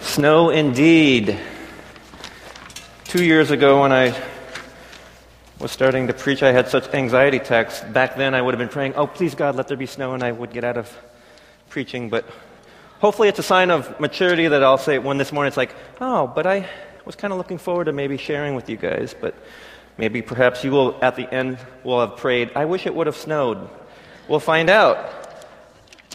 Snow indeed. Two years ago, when I was starting to preach, I had such anxiety attacks. Back then, I would have been praying, Oh, please, God, let there be snow, and I would get out of preaching. But hopefully, it's a sign of maturity that I'll say when this morning it's like, Oh, but I was kind of looking forward to maybe sharing with you guys. But maybe perhaps you will, at the end, will have prayed, I wish it would have snowed. We'll find out.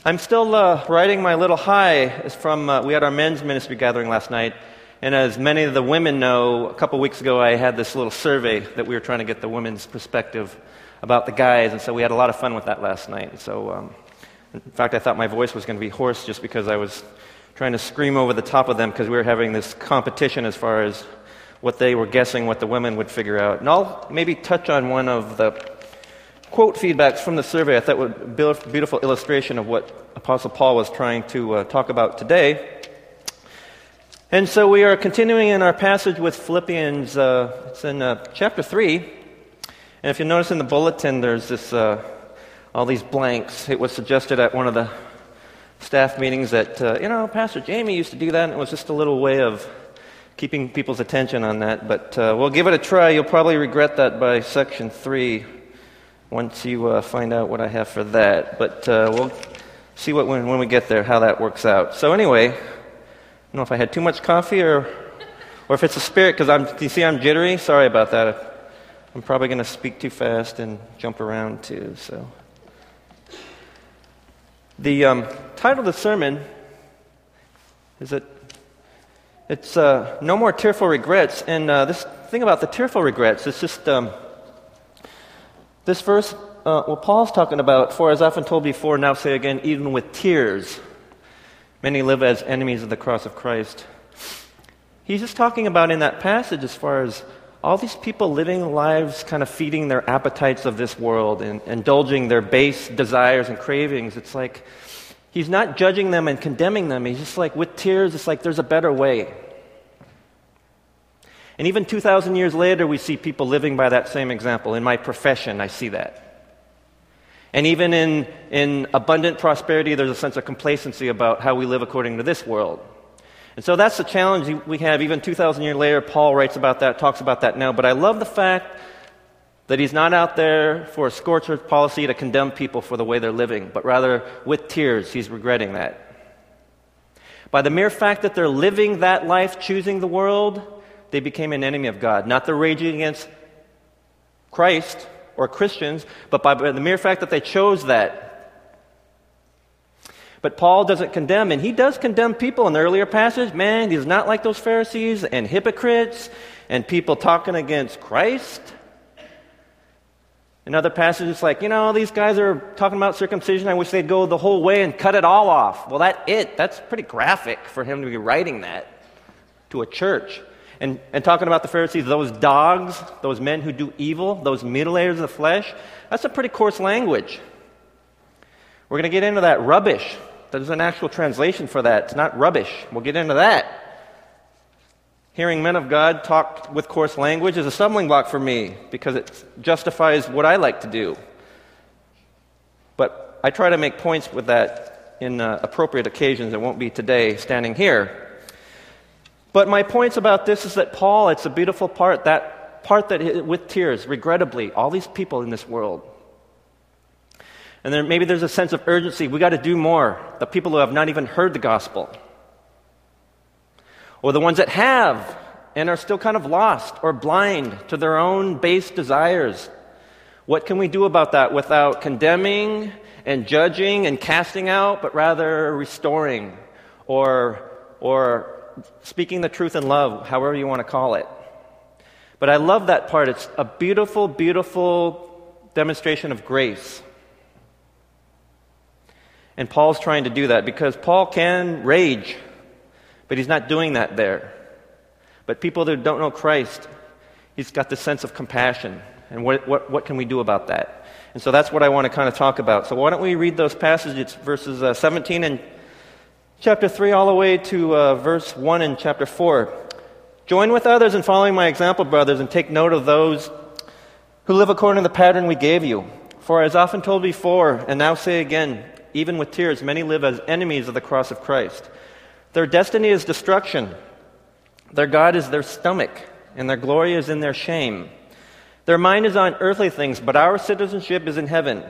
I'm still uh, writing my little high. From, uh, we had our men's ministry gathering last night. And as many of the women know, a couple weeks ago I had this little survey that we were trying to get the women's perspective about the guys. And so we had a lot of fun with that last night. So, um, in fact, I thought my voice was going to be hoarse just because I was trying to scream over the top of them because we were having this competition as far as what they were guessing what the women would figure out. And I'll maybe touch on one of the quote feedbacks from the survey I thought was a beautiful illustration of what Apostle Paul was trying to uh, talk about today. And so we are continuing in our passage with Philippians. Uh, it's in uh, chapter 3. And if you notice in the bulletin, there's this, uh, all these blanks. It was suggested at one of the staff meetings that, uh, you know, Pastor Jamie used to do that, and it was just a little way of keeping people's attention on that. But uh, we'll give it a try. You'll probably regret that by section 3 once you uh, find out what I have for that. But uh, we'll see what when, when we get there how that works out. So anyway, I don't know if I had too much coffee or or if it's a spirit because I'm you see I'm jittery. Sorry about that. I'm probably going to speak too fast and jump around too. So the um, title of the sermon is it. it's uh, no more tearful regrets. And uh, this thing about the tearful regrets, it's just. Um, this verse, uh, Paul's talking about, for as often told before, now say again, even with tears, many live as enemies of the cross of Christ. He's just talking about in that passage as far as all these people living lives kind of feeding their appetites of this world and indulging their base desires and cravings. It's like he's not judging them and condemning them. He's just like, with tears, it's like there's a better way. And even 2,000 years later, we see people living by that same example. In my profession, I see that. And even in, in abundant prosperity, there's a sense of complacency about how we live according to this world. And so that's the challenge we have. Even 2,000 years later, Paul writes about that, talks about that now. But I love the fact that he's not out there for a scorcher policy to condemn people for the way they're living, but rather with tears, he's regretting that. By the mere fact that they're living that life, choosing the world, they became an enemy of God. Not the raging against Christ or Christians, but by the mere fact that they chose that. But Paul doesn't condemn, and he does condemn people in the earlier passage. Man, he's not like those Pharisees and hypocrites and people talking against Christ. In other passages, like, you know, these guys are talking about circumcision. I wish they'd go the whole way and cut it all off. Well, that it. That's pretty graphic for him to be writing that to a church and, and talking about the Pharisees, those dogs, those men who do evil, those mutilators of the flesh, that's a pretty coarse language. We're going to get into that rubbish. There's an actual translation for that. It's not rubbish. We'll get into that. Hearing men of God talk with coarse language is a stumbling block for me because it justifies what I like to do. But I try to make points with that in uh, appropriate occasions. It won't be today standing here. But my points about this is that Paul, it's a beautiful part, that part that with tears, regrettably, all these people in this world. And then maybe there's a sense of urgency. We got to do more. The people who have not even heard the gospel. Or the ones that have and are still kind of lost or blind to their own base desires. What can we do about that without condemning and judging and casting out, but rather restoring or, or speaking the truth in love, however you want to call it. But I love that part. It's a beautiful, beautiful demonstration of grace. And Paul's trying to do that because Paul can rage, but he's not doing that there. But people that don't know Christ, he's got this sense of compassion. And what, what, what can we do about that? And so that's what I want to kind of talk about. So why don't we read those passages, verses uh, 17 and chapter 3 all the way to uh, verse 1 in chapter 4. Join with others in following my example, brothers, and take note of those who live according to the pattern we gave you. For as often told before, and now say again, even with tears, many live as enemies of the cross of Christ. Their destiny is destruction. Their God is their stomach, and their glory is in their shame. Their mind is on earthly things, but our citizenship is in heaven.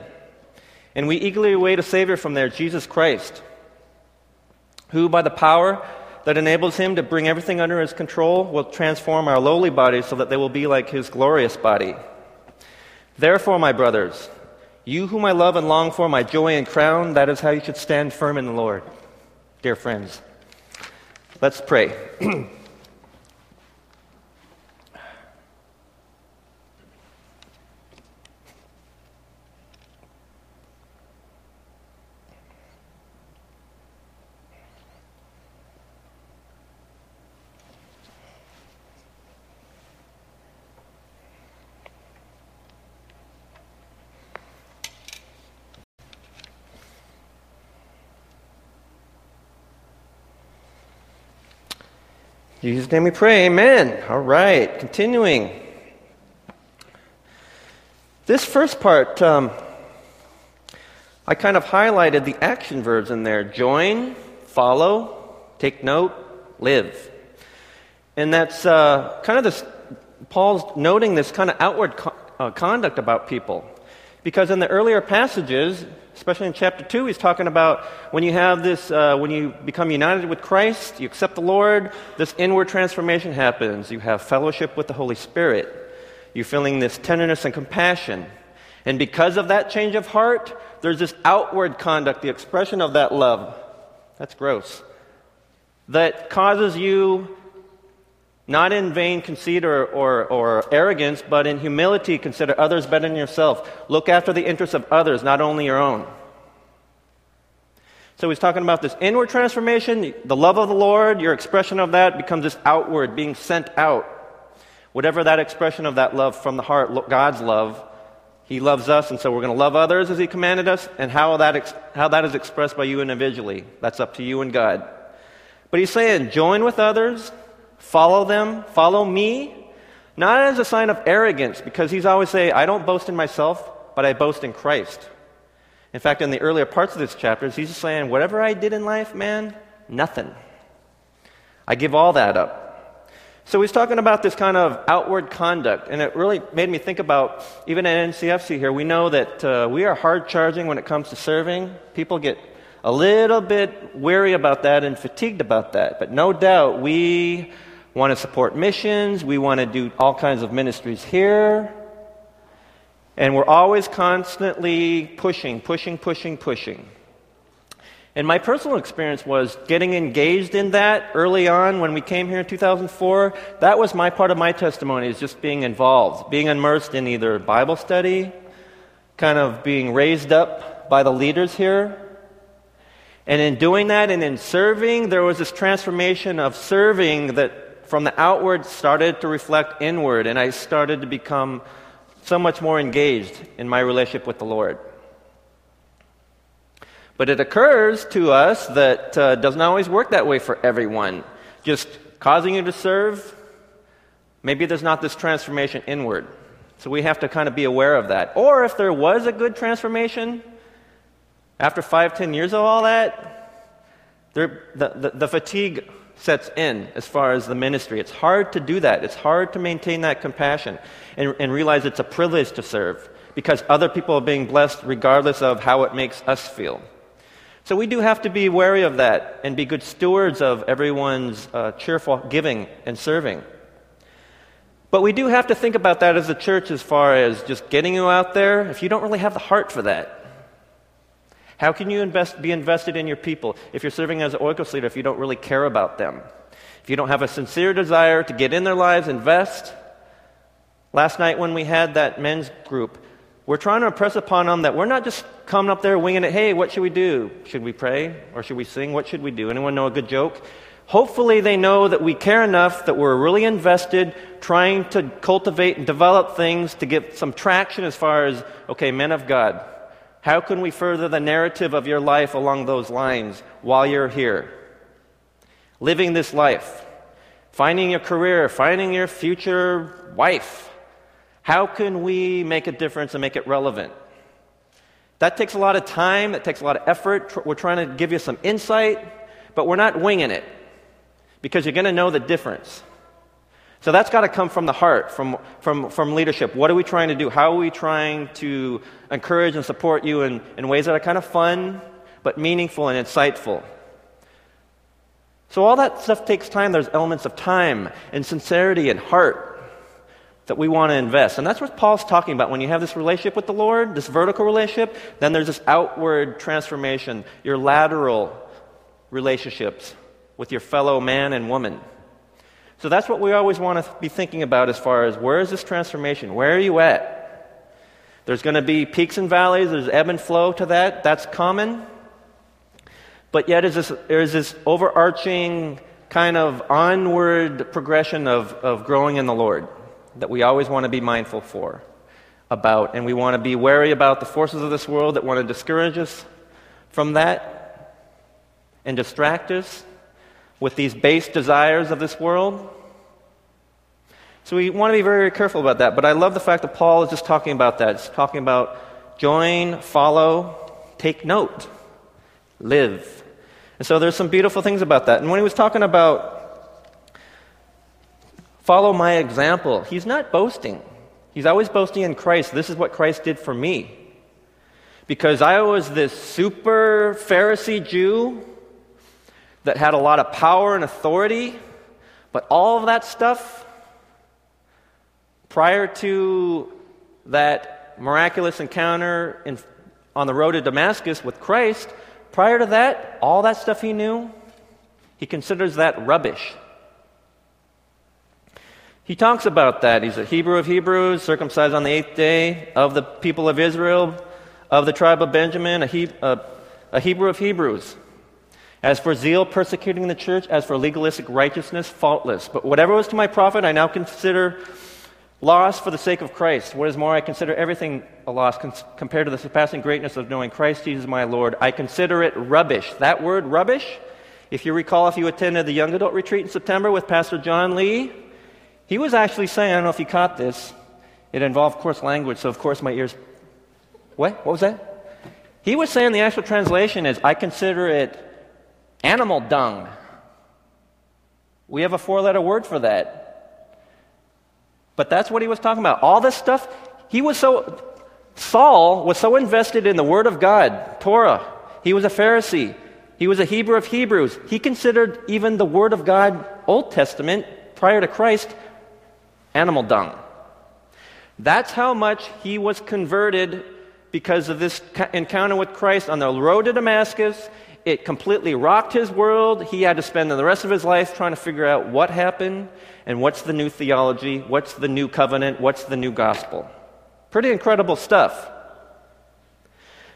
And we eagerly await a Savior from there, Jesus Christ, who, by the power that enables him to bring everything under his control, will transform our lowly bodies so that they will be like his glorious body. Therefore, my brothers, you whom I love and long for, my joy and crown, that is how you should stand firm in the Lord. Dear friends, let's pray. Jesus' name we pray. Amen. All right. Continuing. This first part, um, I kind of highlighted the action verbs in there join, follow, take note, live. And that's uh, kind of this, Paul's noting this kind of outward co- uh, conduct about people. Because in the earlier passages, especially in chapter 2, he's talking about when you have this, uh, when you become united with Christ, you accept the Lord, this inward transformation happens. You have fellowship with the Holy Spirit. You're feeling this tenderness and compassion. And because of that change of heart, there's this outward conduct, the expression of that love. That's gross. That causes you not in vain conceit or, or, or, arrogance, but in humility, consider others better than yourself. Look after the interests of others, not only your own. So he's talking about this inward transformation, the love of the Lord, your expression of that becomes this outward, being sent out. Whatever that expression of that love from the heart, God's love, He loves us, and so we're going to love others as He commanded us, and how that, how that is expressed by you individually. That's up to you and God. But He's saying, join with others, follow them, follow me, not as a sign of arrogance, because he's always saying, I don't boast in myself, but I boast in Christ. In fact, in the earlier parts of this chapter, he's just saying, whatever I did in life, man, nothing. I give all that up. So he's talking about this kind of outward conduct, and it really made me think about, even at NCFC here, we know that uh, we are hard charging when it comes to serving. People get a little bit weary about that and fatigued about that, but no doubt we want to support missions, we want to do all kinds of ministries here. And we're always constantly pushing, pushing, pushing, pushing. And my personal experience was getting engaged in that early on when we came here in 2004. That was my part of my testimony, is just being involved, being immersed in either Bible study, kind of being raised up by the leaders here. And in doing that and in serving, there was this transformation of serving that from the outward started to reflect inward, and I started to become so much more engaged in my relationship with the Lord. But it occurs to us that uh, doesn't always work that way for everyone. Just causing you to serve, maybe there's not this transformation inward. So we have to kind of be aware of that. Or if there was a good transformation, after five, ten years of all that, the, the, the fatigue sets in as far as the ministry. It's hard to do that. It's hard to maintain that compassion and, and realize it's a privilege to serve because other people are being blessed regardless of how it makes us feel. So we do have to be wary of that and be good stewards of everyone's uh, cheerful giving and serving. But we do have to think about that as a church as far as just getting you out there if you don't really have the heart for that. How can you invest, be invested in your people if you're serving as an oikos leader if you don't really care about them? If you don't have a sincere desire to get in their lives, invest. Last night when we had that men's group, we're trying to impress upon them that we're not just coming up there winging it. Hey, what should we do? Should we pray or should we sing? What should we do? Anyone know a good joke? Hopefully, they know that we care enough that we're really invested trying to cultivate and develop things to get some traction as far as, okay, men of God, how can we further the narrative of your life along those lines while you're here? Living this life, finding your career, finding your future wife. How can we make a difference and make it relevant? That takes a lot of time, that takes a lot of effort. We're trying to give you some insight, but we're not winging it because you're going to know the difference. So that's got to come from the heart, from, from, from leadership. What are we trying to do? How are we trying to encourage and support you in, in ways that are kind of fun, but meaningful and insightful? So all that stuff takes time. There's elements of time and sincerity and heart that we want to invest. And that's what Paul's talking about. When you have this relationship with the Lord, this vertical relationship, then there's this outward transformation, your lateral relationships with your fellow man and woman. So that's what we always want to be thinking about as far as where is this transformation? Where are you at? There's going to be peaks and valleys, there's ebb and flow to that. That's common. But yet, is this, there's this overarching kind of onward progression of, of growing in the Lord that we always want to be mindful for about. And we want to be wary about the forces of this world that want to discourage us from that and distract us with these base desires of this world. So we want to be very, very careful about that. But I love the fact that Paul is just talking about that. He's talking about join, follow, take note, live. And so there's some beautiful things about that. And when he was talking about follow my example, he's not boasting. He's always boasting in Christ. This is what Christ did for me. Because I was this super Pharisee Jew that had a lot of power and authority, but all of that stuff, prior to that miraculous encounter in, on the road to Damascus with Christ, prior to that, all that stuff he knew, he considers that rubbish. He talks about that. He's a Hebrew of Hebrews, circumcised on the eighth day, of the people of Israel, of the tribe of Benjamin, a, he, a, a Hebrew of Hebrews. As for zeal, persecuting the church. As for legalistic righteousness, faultless. But whatever was to my profit, I now consider loss for the sake of Christ. What is more, I consider everything a loss compared to the surpassing greatness of knowing Christ Jesus my Lord. I consider it rubbish. That word, rubbish, if you recall, if you attended the young adult retreat in September with Pastor John Lee, he was actually saying, I don't know if you caught this, it involved coarse language, so of course my ears. What? What was that? He was saying the actual translation is, I consider it Animal dung. We have a four letter word for that. But that's what he was talking about. All this stuff, he was so, Saul was so invested in the Word of God, Torah. He was a Pharisee. He was a Hebrew of Hebrews. He considered even the Word of God, Old Testament, prior to Christ, animal dung. That's how much he was converted because of this encounter with Christ on the road to Damascus. It completely rocked his world. He had to spend the rest of his life trying to figure out what happened and what's the new theology, what's the new covenant, what's the new gospel. Pretty incredible stuff.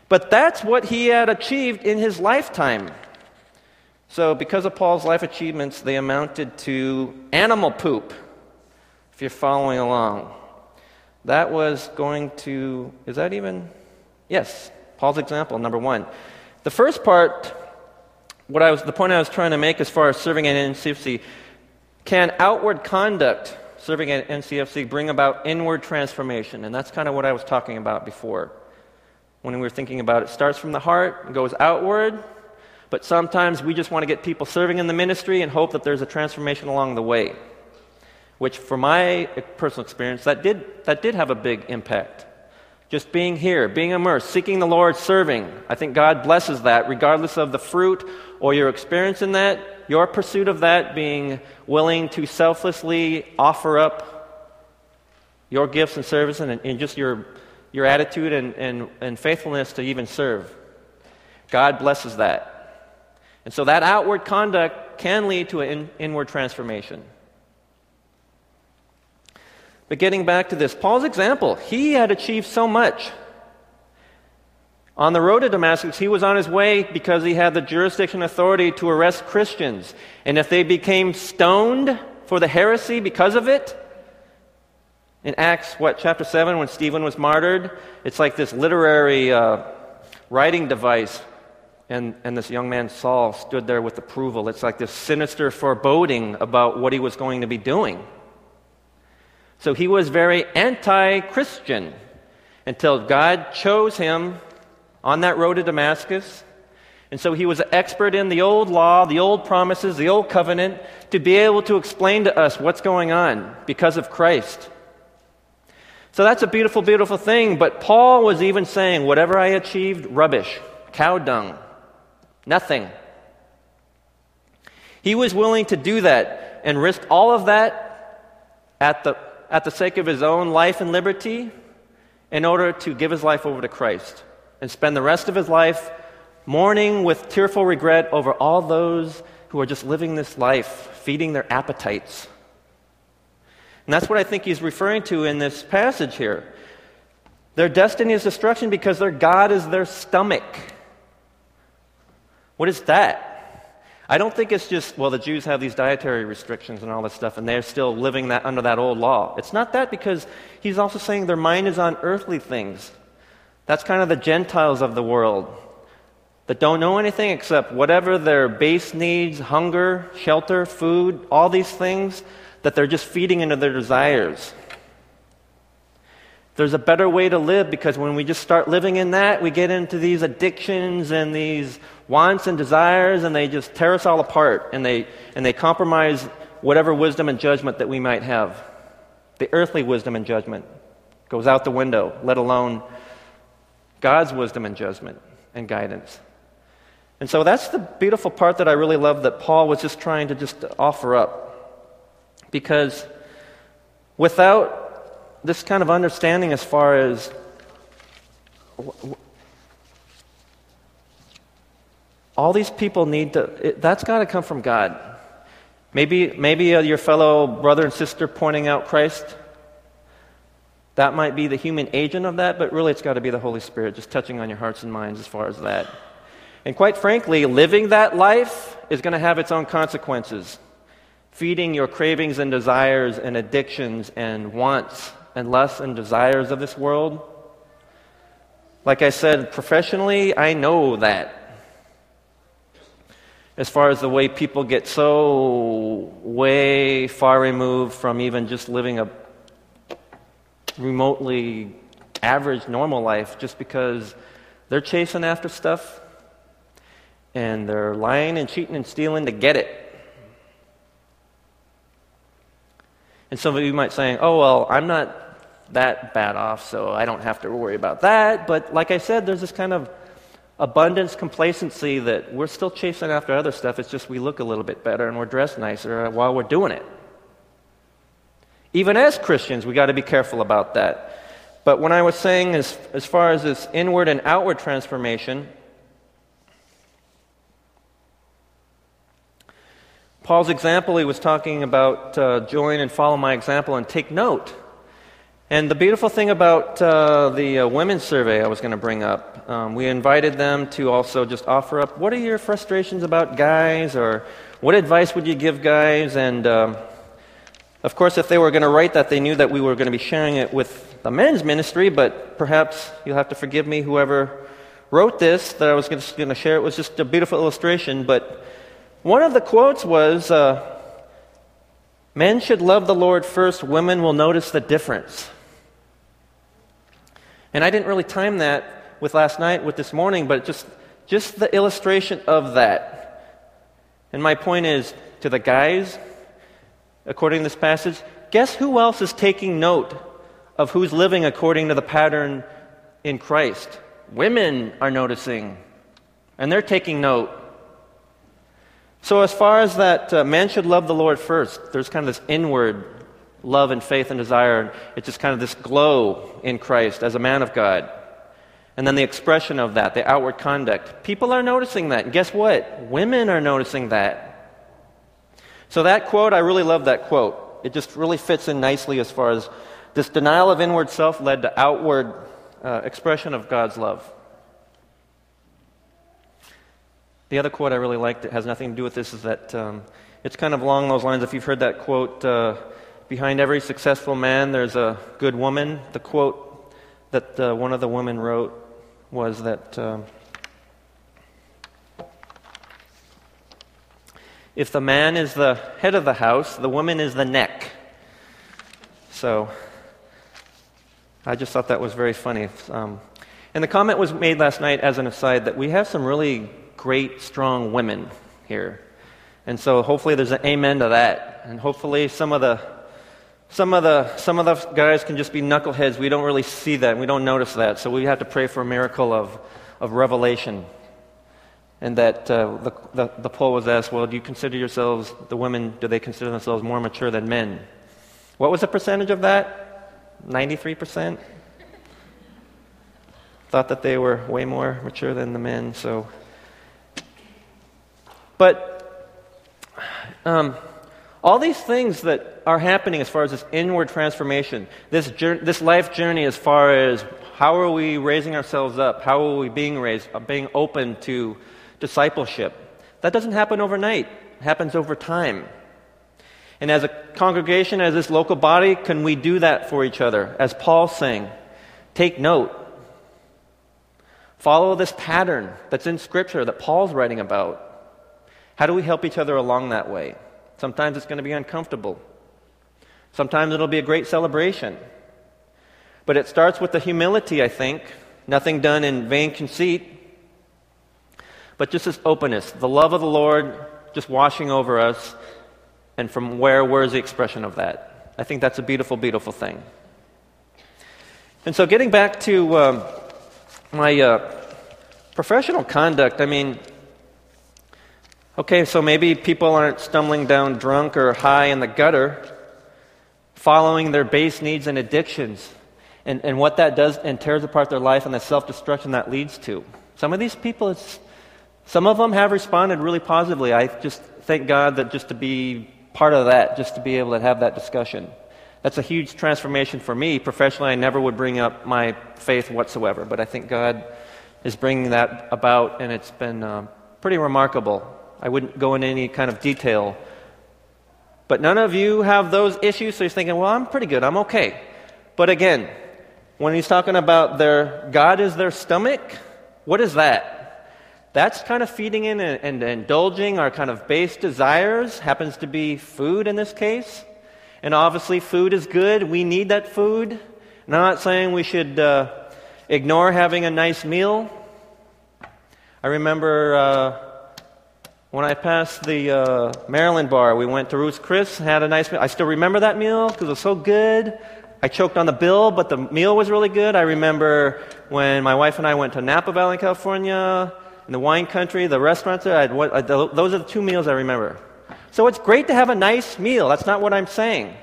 But that's what he had achieved in his lifetime. So, because of Paul's life achievements, they amounted to animal poop, if you're following along. That was going to, is that even? Yes, Paul's example, number one. The first part what I was, the point I was trying to make as far as serving at NCFC, can outward conduct serving at NCFC bring about inward transformation? And that's kind of what I was talking about before. When we were thinking about it, it starts from the heart, goes outward, but sometimes we just want to get people serving in the ministry and hope that there's a transformation along the way. Which, for my personal experience, that did, that did have a big impact. Just being here, being immersed, seeking the Lord, serving. I think God blesses that, regardless of the fruit or your experience in that, your pursuit of that, being willing to selflessly offer up your gifts and service and, and just your, your attitude and, and, and faithfulness to even serve. God blesses that. And so that outward conduct can lead to an in, inward transformation. But getting back to this, Paul's example, he had achieved so much. On the road to Damascus, he was on his way because he had the jurisdiction authority to arrest Christians. And if they became stoned for the heresy because of it, in Acts, what, chapter 7, when Stephen was martyred, it's like this literary uh, writing device. And, and this young man, Saul, stood there with approval. It's like this sinister foreboding about what he was going to be doing. So he was very anti Christian until God chose him on that road to Damascus. And so he was an expert in the old law, the old promises, the old covenant, to be able to explain to us what's going on because of Christ. So that's a beautiful, beautiful thing. But Paul was even saying, whatever I achieved, rubbish, cow dung, nothing. He was willing to do that and risk all of that at the, at the sake of his own life and liberty in order to give his life over to Christ and spend the rest of his life mourning with tearful regret over all those who are just living this life, feeding their appetites. And that's what I think he's referring to in this passage here. Their destiny is destruction because their God is their stomach. What is that? I don't think it's just, well, the Jews have these dietary restrictions and all this stuff, and they're still living that under that old law. It's not that because he's also saying their mind is on earthly things. That's kind of the Gentiles of the world that don't know anything except whatever their base needs hunger, shelter, food, all these things that they're just feeding into their desires. There's a better way to live because when we just start living in that, we get into these addictions and these wants and desires, and they just tear us all apart and they, and they compromise whatever wisdom and judgment that we might have. The earthly wisdom and judgment goes out the window, let alone God's wisdom and judgment and guidance. And so that's the beautiful part that I really love that Paul was just trying to just offer up. Because without this kind of understanding as far as all these people need to, it, that's got to come from God. Maybe, maybe uh, your fellow brother and sister pointing out Christ, that might be the human agent of that, but really it's got to be the Holy Spirit just touching on your hearts and minds as far as that. And quite frankly, living that life is going to have its own consequences. Feeding your cravings and desires and addictions and wants and lusts and desires of this world. Like I said, professionally, I know that. As far as the way people get so way far removed from even just living a remotely average, normal life just because they're chasing after stuff and they're lying and cheating and stealing to get it. And some of you might say, oh, well, I'm not that bad off, so I don't have to worry about that. But like I said, there's this kind of abundance, complacency that we're still chasing after other stuff. It's just we look a little bit better and we're dressed nicer while we're doing it. Even as Christians, we got to be careful about that. But when I was saying, as, as far as this inward and outward transformation, Paul's example, he was talking about uh, join and follow my example and take note. And the beautiful thing about uh, the uh, women's survey I was going to bring up, um, we invited them to also just offer up what are your frustrations about guys, or what advice would you give guys? And um, of course, if they were going to write that, they knew that we were going to be sharing it with the men's ministry, but perhaps you'll have to forgive me, whoever wrote this, that I was going to share it was just a beautiful illustration, but one of the quotes was uh, Men should love the Lord first, women will notice the difference. And I didn't really time that with last night, with this morning, but just, just the illustration of that. And my point is to the guys, according to this passage, guess who else is taking note of who's living according to the pattern in Christ? Women are noticing, and they're taking note. So, as far as that, uh, man should love the Lord first. There's kind of this inward love and faith and desire. It's just kind of this glow in Christ as a man of God. And then the expression of that, the outward conduct. People are noticing that. And guess what? Women are noticing that. So, that quote, I really love that quote. It just really fits in nicely as far as this denial of inward self led to outward uh, expression of God's love. The other quote I really liked that has nothing to do with this is that um, it's kind of along those lines. If you've heard that quote, uh, behind every successful man, there's a good woman. The quote that uh, one of the women wrote was that um, if the man is the head of the house, the woman is the neck. So I just thought that was very funny. Um, and the comment was made last night as an aside that we have some really great, strong women here. And so hopefully there's an amen to that. And hopefully some of the some of the some of the guys can just be knuckleheads. We don't really see that. We don't notice that. So we have to pray for a miracle of, of revelation. And that uh, the, the, the poll was asked, well, do you consider yourselves, the women, do they consider themselves more mature than men? What was the percentage of that? 93%? Thought that they were way more mature than the men, so. But um, all these things that are happening as far as this inward transformation, this, this life journey as far as how are we raising ourselves up, how are we being raised, uh, being open to discipleship. That doesn't happen overnight, it happens over time. And as a congregation, as this local body, can we do that for each other? As Paul's saying, take note. Follow this pattern that's in Scripture that Paul's writing about. How do we help each other along that way? Sometimes it's going to be uncomfortable. Sometimes it'll be a great celebration. But it starts with the humility, I think. Nothing done in vain conceit, but just this openness, the love of the Lord just washing over us. And from where, where is the expression of that? I think that's a beautiful, beautiful thing. And so, getting back to um, my uh, professional conduct, I mean, okay, so maybe people aren't stumbling down drunk or high in the gutter, following their base needs and addictions, and, and what that does and tears apart their life and the self destruction that leads to. Some of these people, some of them have responded really positively. I just thank God that just to be part of that, just to be able to have that discussion. That's a huge transformation for me. Professionally, I never would bring up my faith whatsoever, but I think God is bringing that about, and it's been uh, pretty remarkable. I wouldn't go into any kind of detail. But none of you have those issues, so you're thinking, well, I'm pretty good, I'm okay. But again, when he's talking about their God is their stomach, what is that? that's kind of feeding in and, and, indulging our kind of base desires, happens to be food in this case. And obviously, food is good. We need that food. And I'm not saying we should uh, ignore having a nice meal. I remember uh, when I passed the uh, Maryland bar, we went to Ruth's Chris, had a nice meal. I still remember that meal because it was so good. I choked on the bill, but the meal was really good. I remember when my wife and I went to Napa Valley, California in the wine country, the restaurants there, I'd, I, those are the two meals I remember. So it's great to have a nice meal. That's not what I'm saying.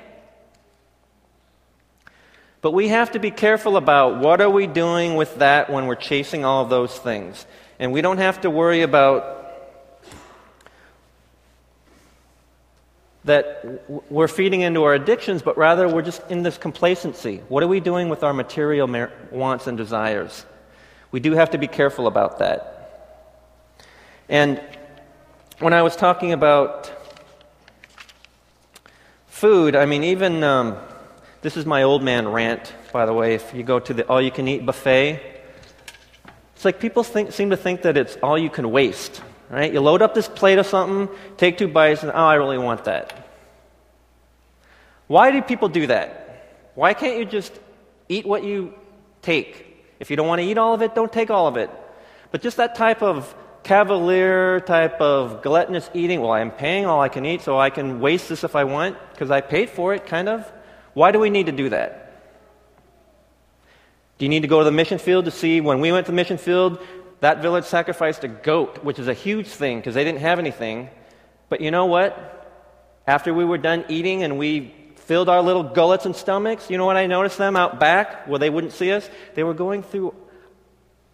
But we have to be careful about what are we doing with that when we're chasing all of those things. And we don't have to worry about that we're feeding into our addictions, but rather we're just in this complacency. What are we doing with our material wants and desires? We do have to be careful about that. And when I was talking about food, I mean, even um, this is my old man rant, by the way. If you go to the all you can eat buffet, it's like people think, seem to think that it's all you can waste, right? You load up this plate of something, take two bites, and oh, I really want that. Why do people do that? Why can't you just eat what you take? If you don't want to eat all of it, don't take all of it. But just that type of cavalier type of gluttonous eating. Well, I'm paying all I can eat, so I can waste this if I want because I paid for it, kind of. Why do we need to do that? Do you need to go to the mission field to see when we went to the mission field, that village sacrificed a goat, which is a huge thing because they didn't have anything. But you know what? After we were done eating and we filled our little gullets and stomachs, you know what I noticed them out back where they wouldn't see us? They were going through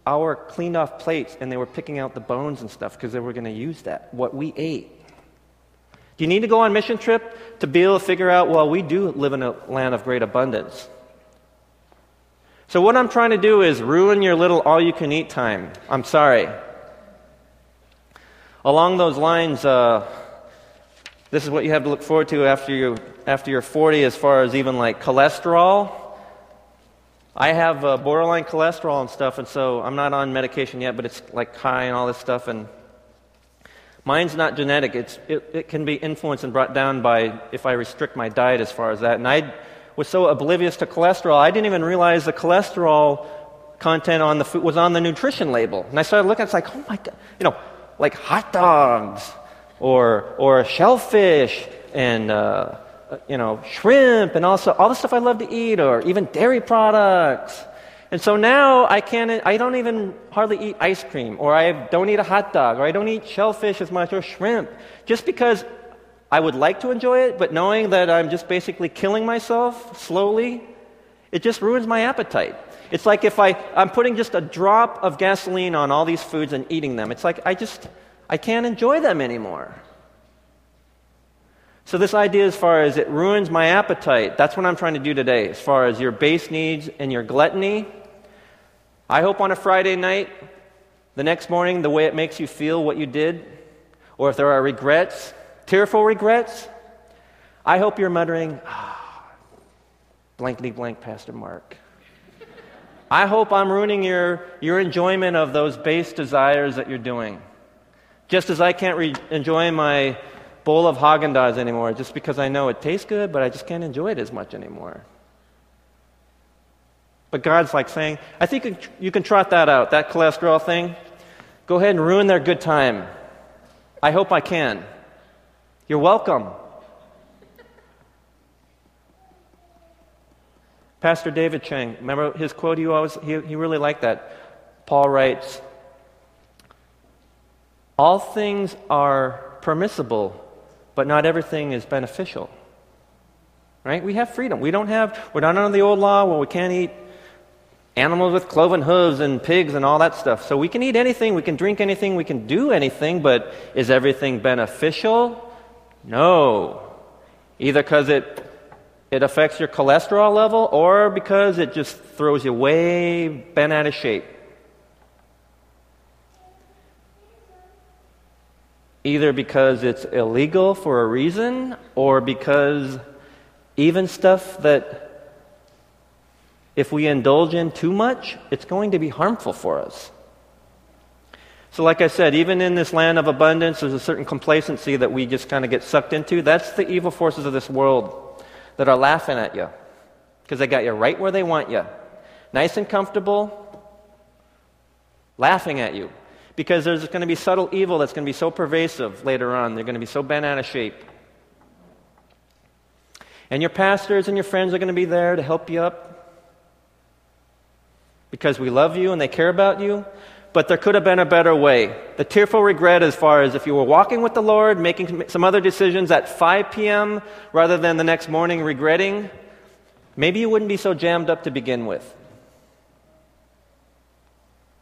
our cleaned off plates and they were picking out the bones and stuff because they were going to use that, what we ate. Do you need to go on mission trip to be able to figure out, well, we do live in a land of great abundance? So, what I'm trying to do is ruin your little all you can eat time. I'm sorry. Along those lines, uh, this is what you have to look forward to after, you, after you're 40 as far as even like cholesterol I have uh, borderline cholesterol and stuff, and so I'm not on medication yet, but it's like high and all this stuff. And mine's not genetic. It's, it, it can be influenced and brought down by if I restrict my diet as far as that. And I was so oblivious to cholesterol, I didn't even realize the cholesterol content on the food was on the nutrition label. And I started looking, it's like, oh my God, you know, like hot dogs or, or shellfish and, uh, you know, shrimp and also all the stuff I love to eat or even dairy products. And so now I can't, I don't even hardly eat ice cream or I don't eat a hot dog or I don't eat shellfish as much or shrimp just because I would like to enjoy it, but knowing that I'm just basically killing myself slowly, it just ruins my appetite. It's like if I, I'm putting just a drop of gasoline on all these foods and eating them. It's like I just, I can't enjoy them anymore. So, this idea, as far as it ruins my appetite, that's what I'm trying to do today, as far as your base needs and your gluttony. I hope on a Friday night, the next morning, the way it makes you feel what you did, or if there are regrets, tearful regrets, I hope you're muttering, ah, blankety blank, Pastor Mark. I hope I'm ruining your, your enjoyment of those base desires that you're doing. Just as I can't re- enjoy my bowl of Haagen Dazs anymore just because I know it tastes good, but I just can't enjoy it as much anymore. But God's like saying, I think you can trot that out, that cholesterol thing. Go ahead and ruin their good time. I hope I can. You're welcome. Pastor David Chang, remember his quote? He, always, he, he really liked that. Paul writes, All things are permissible, but not everything is beneficial. Right? We have freedom. We don't have, we're not under the old law where we can't eat animals with cloven hooves and pigs and all that stuff. So we can eat anything, we can drink anything, we can do anything, but is everything beneficial? No. Either because it, it affects your cholesterol level or because it just throws you way bent out of shape. either because it's illegal for a reason or because even stuff that if we indulge in too much, it's going to be harmful for us. So, like I said, even in this land of abundance, there's a certain complacency that we just kind of get sucked into. That's the evil forces of this world that are laughing at you because they got you right where they want you. Nice and comfortable, laughing at you because there's going to be subtle evil that's going to be so pervasive later on. They're going to be so bent out of shape. And your pastors and your friends are going to be there to help you up because we love you and they care about you. But there could have been a better way. The tearful regret, as far as if you were walking with the Lord, making some other decisions at 5 p.m. rather than the next morning regretting, maybe you wouldn't be so jammed up to begin with.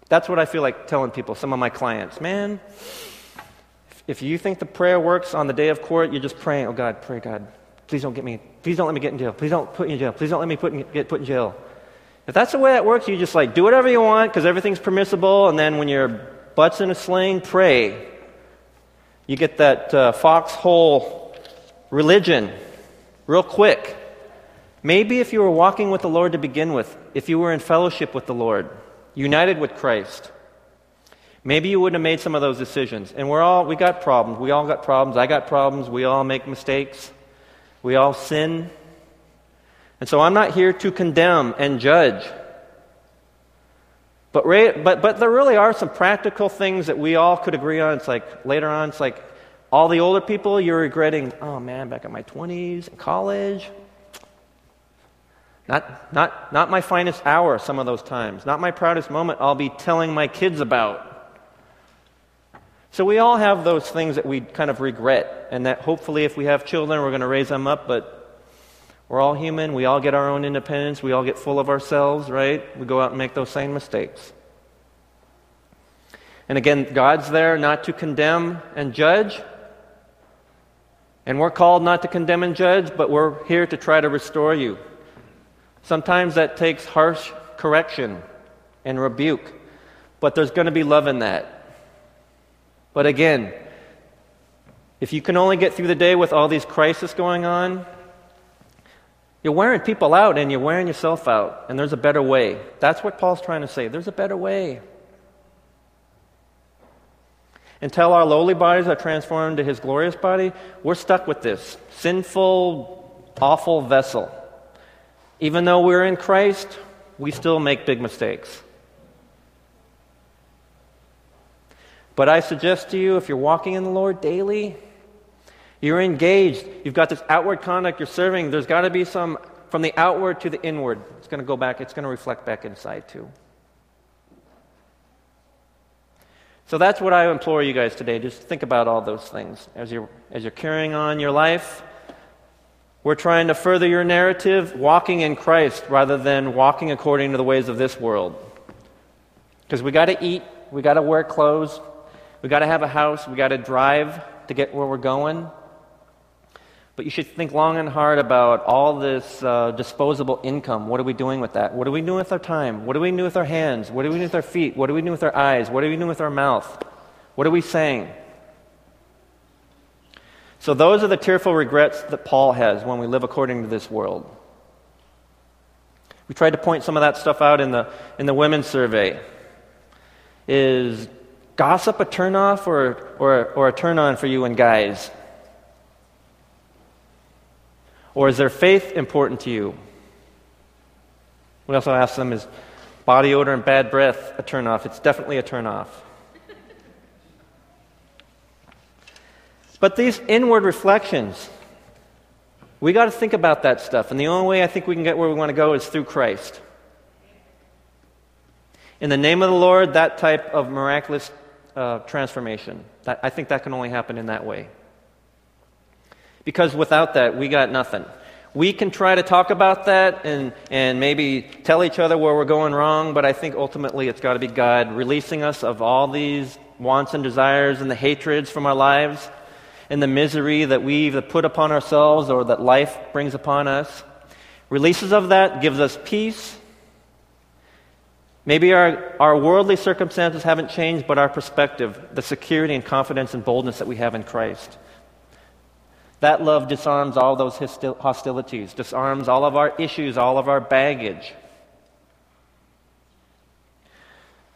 That's what I feel like telling people, some of my clients. Man, if you think the prayer works on the day of court, you're just praying, oh God, pray God, please don't get me, please don't let me get in jail. Please don't put me in jail. Please don't let me put in, get put in jail. If that's the way that works, you just like do whatever you want because everything's permissible, and then when your butt's in a sling, pray. You get that uh, foxhole religion real quick. Maybe if you were walking with the Lord to begin with, if you were in fellowship with the Lord, united with Christ, maybe you wouldn't have made some of those decisions. And we're all, we got problems. We all got problems. I got problems. We all make mistakes. We all sin. And so I'm not here to condemn and judge. But, but, but there really are some practical things that we all could agree on. It's like later on, it's like all the older people, you're regretting, oh man, back in my 20s, in college, not, not, not my finest hour some of those times, not my proudest moment I'll be telling my kids about. So we all have those things that we kind of regret, and that hopefully if we have children, we're going to raise them up, but we're all human. We all get our own independence. We all get full of ourselves, right? We go out and make those same mistakes. And again, God's there not to condemn and judge. And we're called not to condemn and judge, but we're here to try to restore you. Sometimes that takes harsh correction and rebuke, but there's going to be love in that. But again, if you can only get through the day with all these crises going on, you're wearing people out and you're wearing yourself out, and there's a better way. That's what Paul's trying to say. There's a better way. Until our lowly bodies are transformed into his glorious body, we're stuck with this sinful, awful vessel. Even though we're in Christ, we still make big mistakes. But I suggest to you, if you're walking in the Lord daily, you're engaged, you've got this outward conduct, you're serving, there's got to be some from the outward to the inward. It's going to go back, it's going to reflect back inside too. So that's what I implore you guys today. Just think about all those things as you're, as you're carrying on your life. We're trying to further your narrative, walking in Christ rather than walking according to the ways of this world. Because we got to eat, we got to wear clothes, we got to have a house, we got to drive to get where we're going. But you should think long and hard about all this uh, disposable income. What are we doing with that? What are we doing with our time? What are we doing with our hands? What are we doing with our feet? What are we doing with our eyes? What are we doing with our mouth? What are we saying? So, those are the tearful regrets that Paul has when we live according to this world. We tried to point some of that stuff out in the, in the women's survey. Is gossip a turnoff or, or, or a turn on for you and guys? Or is their faith important to you? We also ask them, is body odor and bad breath a turnoff? It's definitely a turnoff. but these inward reflections, we got to think about that stuff. And the only way I think we can get where we want to go is through Christ. In the name of the Lord, that type of miraculous uh, transformation, that, I think that can only happen in that way. Because without that, we got nothing. We can try to talk about that and, and maybe tell each other where we're going wrong, but I think ultimately it's got to be God releasing us of all these wants and desires and the hatreds from our lives and the misery that we either put upon ourselves or that life brings upon us. Releases of that gives us peace. Maybe our, our worldly circumstances haven't changed, but our perspective, the security and confidence and boldness that we have in Christ. That love disarms all those hostilities, disarms all of our issues, all of our baggage.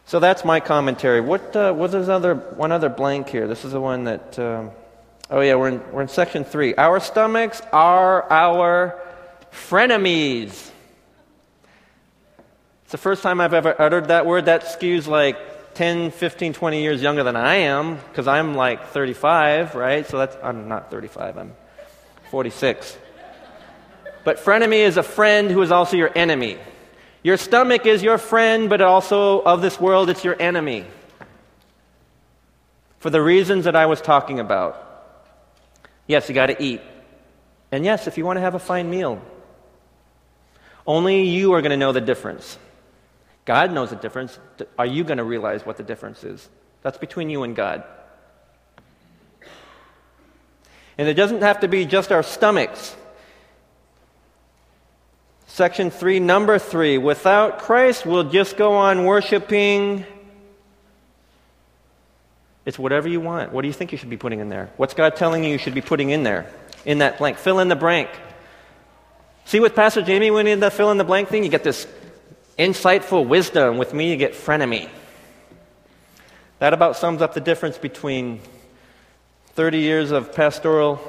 So that's my commentary. What uh, was this other one other blank here? This is the one that. Uh, oh yeah, we're in we're in section three. Our stomachs are our frenemies. It's the first time I've ever uttered that word. That skews like 10, 15, 20 years younger than I am, because I'm like 35, right? So that's, I'm not 35, I'm 46. But frenemy is a friend who is also your enemy. Your stomach is your friend, but also of this world, it's your enemy. For the reasons that I was talking about. Yes, you got to eat. And yes, if you want to have a fine meal, only you are going to know the difference. God knows the difference. Are you going to realize what the difference is? That's between you and God. And it doesn't have to be just our stomachs. Section 3, number 3. Without Christ, we'll just go on worshiping. It's whatever you want. What do you think you should be putting in there? What's God telling you you should be putting in there? In that blank. Fill in the blank. See with Pastor Jamie when he did the fill in the blank thing? You get this insightful wisdom. With me, you get frenemy. That about sums up the difference between 30 years of pastoral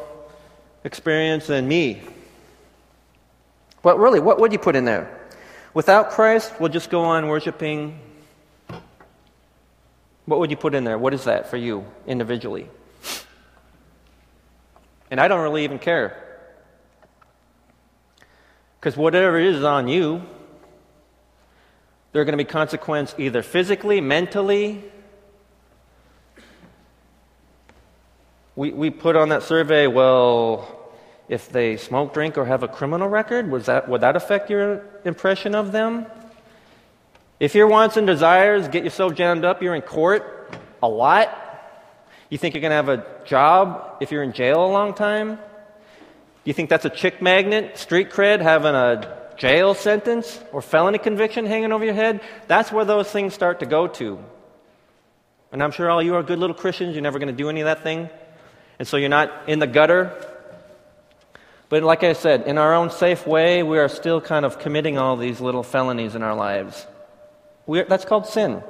experience and me. But really, what would you put in there? Without Christ, we'll just go on worshiping. What would you put in there? What is that for you individually? And I don't really even care. Because whatever is on you, there are going to be consequences either physically, mentally. We, we put on that survey, well, if they smoke, drink, or have a criminal record, was that, would that affect your impression of them? If your wants and desires get yourself jammed up, you're in court a lot. You think you're going to have a job if you're in jail a long time? Do You think that's a chick magnet, street cred, having a jail sentence or felony conviction hanging over your head, that's where those things start to go to. And I'm sure all you are good little Christians, you're never going to do any of that thing. And so you're not in the gutter. But like I said, in our own safe way, we are still kind of committing all these little felonies in our lives. We're, that's called sin.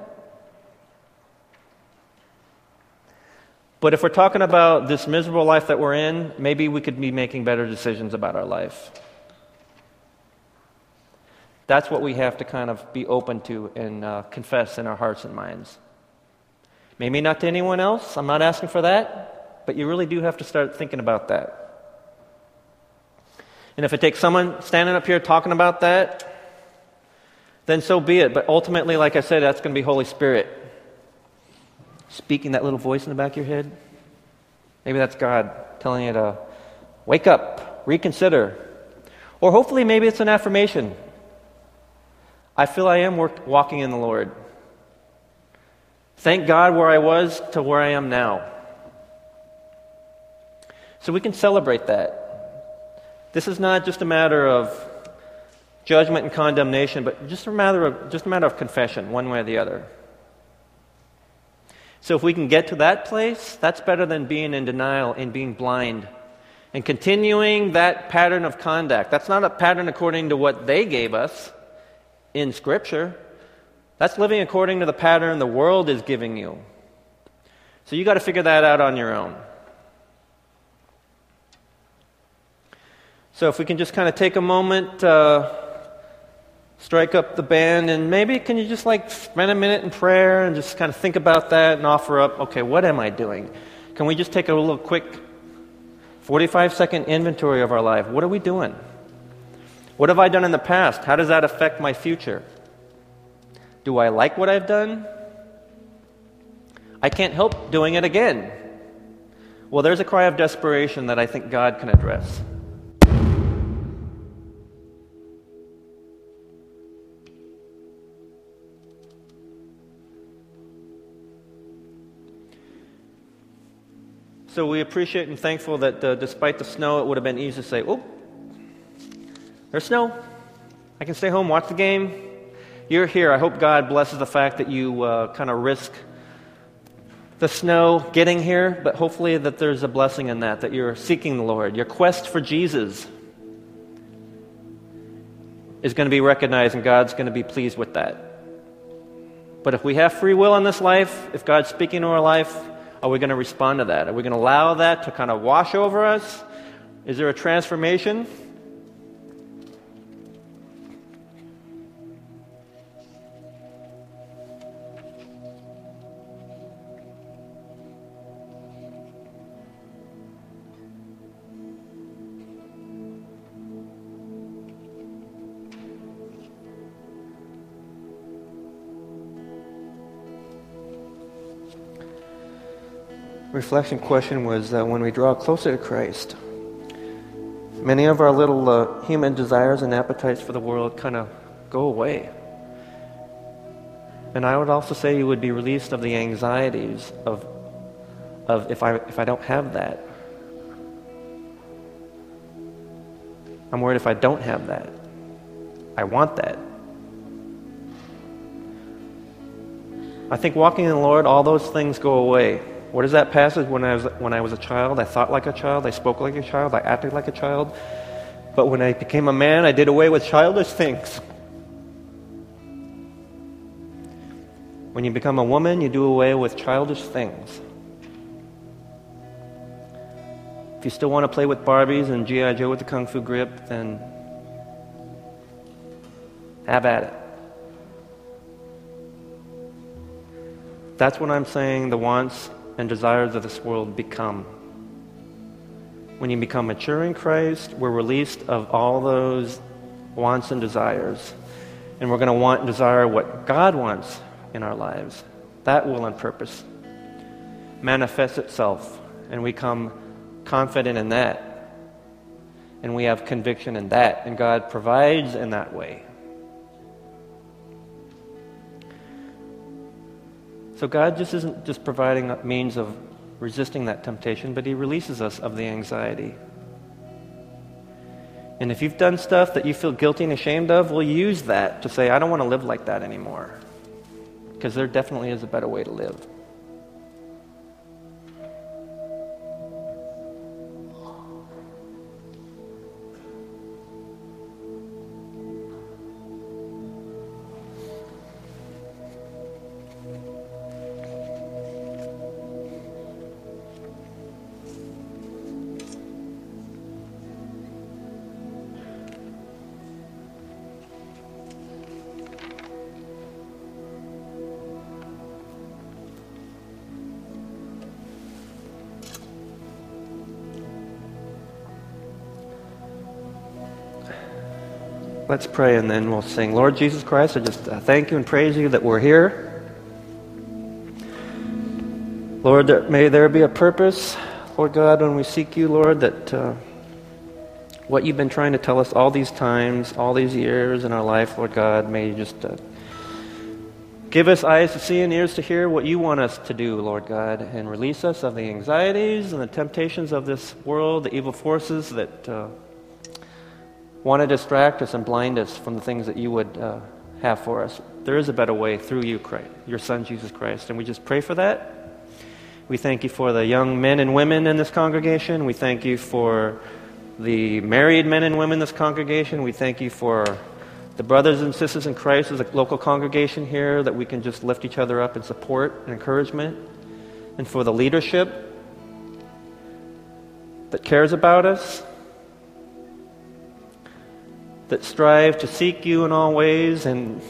But if we're talking about this miserable life that we're in, maybe we could be making better decisions about our life. That's what we have to kind of be open to and uh, confess in our hearts and minds. Maybe not to anyone else. I'm not asking for that. But you really do have to start thinking about that. And if it takes someone standing up here talking about that, then so be it. But ultimately, like I said, that's going to be Holy Spirit speaking that little voice in the back of your head. Maybe that's God telling you to wake up, reconsider. Or hopefully, maybe it's an affirmation. I feel I am work, walking in the Lord. Thank God where I was to where I am now. So we can celebrate that. This is not just a matter of judgment and condemnation, but just a matter of, just a matter of confession, one way or the other. So if we can get to that place, that's better than being in denial and being blind and continuing that pattern of conduct. That's not a pattern according to what they gave us in Scripture. That's living according to the pattern the world is giving you. So you got to figure that out on your own. So if we can just kind of take a moment, uh, strike up the band, and maybe can you just like spend a minute in prayer and just kind of think about that and offer up, okay, what am I doing? Can we just take a little quick 45 second inventory of our life? What are we doing? What have I done in the past? How does that affect my future? Do I like what I've done? I can't help doing it again. Well, there's a cry of desperation that I think God can address. So we appreciate and thankful that uh, despite the snow, it would have been easy to say, oh, there's snow. I can stay home, watch the game. You're here. I hope God blesses the fact that you uh, kind of risk the snow getting here, but hopefully that there's a blessing in that, that you're seeking the Lord. Your quest for Jesus is going to be recognized, and God's going to be pleased with that. But if we have free will in this life, if God's speaking to our life, are we going to respond to that? Are we going to allow that to kind of wash over us? Is there a transformation? Reflection question was uh, when we draw closer to Christ, many of our little uh, human desires and appetites for the world kind of go away. And I would also say you would be released of the anxieties of, of if, I, if I don't have that. I'm worried if I don't have that. I want that. I think walking in the Lord, all those things go away. What is that passage? When I, was, when I was a child, I thought like a child, I spoke like a child, I acted like a child. But when I became a man, I did away with childish things. When you become a woman, you do away with childish things. If you still want to play with Barbies and G.I. Joe with the Kung Fu grip, then have at it. That's what I'm saying the wants and desires of this world become. When you become mature in Christ, we're released of all those wants and desires. And we're going to want and desire what God wants in our lives. That will and purpose manifests itself. And we come confident in that. And we have conviction in that. And God provides in that way. So God just isn't just providing a means of resisting that temptation, but He releases us of the anxiety. And if you've done stuff that you feel guilty and ashamed of, we'll use that to say, I don't want to live like that anymore. Because there definitely is a better way to live. Let's pray and then we'll sing. Lord Jesus Christ, I just uh, thank you and praise you that we're here. Lord, that may there be a purpose, Lord God, when we seek you, Lord, that uh, what you've been trying to tell us all these times, all these years in our life, Lord God, may you just uh, give us eyes to see and ears to hear what you want us to do, Lord God, and release us of the anxieties and the temptations of this world, the evil forces that uh, want to distract us and blind us from the things that you would uh, have for us. There is a better way through you, Christ, your Son, Jesus Christ. And we just pray for that. We thank you for the young men and women in this congregation. We thank you for the married men and women in this congregation. We thank you for the brothers and sisters in Christ as a local congregation here that we can just lift each other up in support and encouragement. And for the leadership that cares about us that strive to seek you in all ways and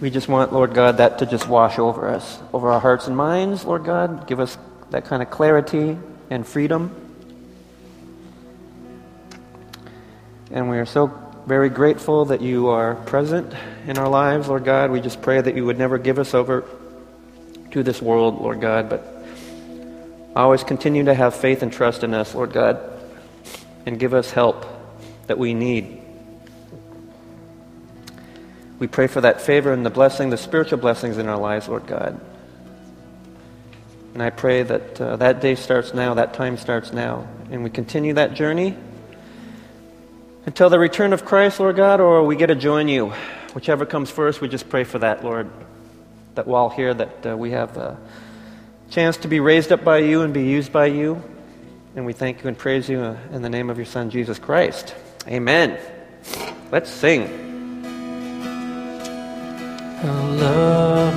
We just want, Lord God, that to just wash over us, over our hearts and minds, Lord God. Give us that kind of clarity and freedom. And we are so very grateful that you are present in our lives, Lord God. We just pray that you would never give us over to this world, Lord God, but always continue to have faith and trust in us, Lord God, and give us help that we need we pray for that favor and the blessing, the spiritual blessings in our lives, Lord God. And I pray that uh, that day starts now, that time starts now. And we continue that journey until the return of Christ, Lord God, or we get to join you. Whichever comes first, we just pray for that, Lord. That while here, that uh, we have a chance to be raised up by you and be used by you. And we thank you and praise you in the name of your Son, Jesus Christ. Amen. Let's sing. Love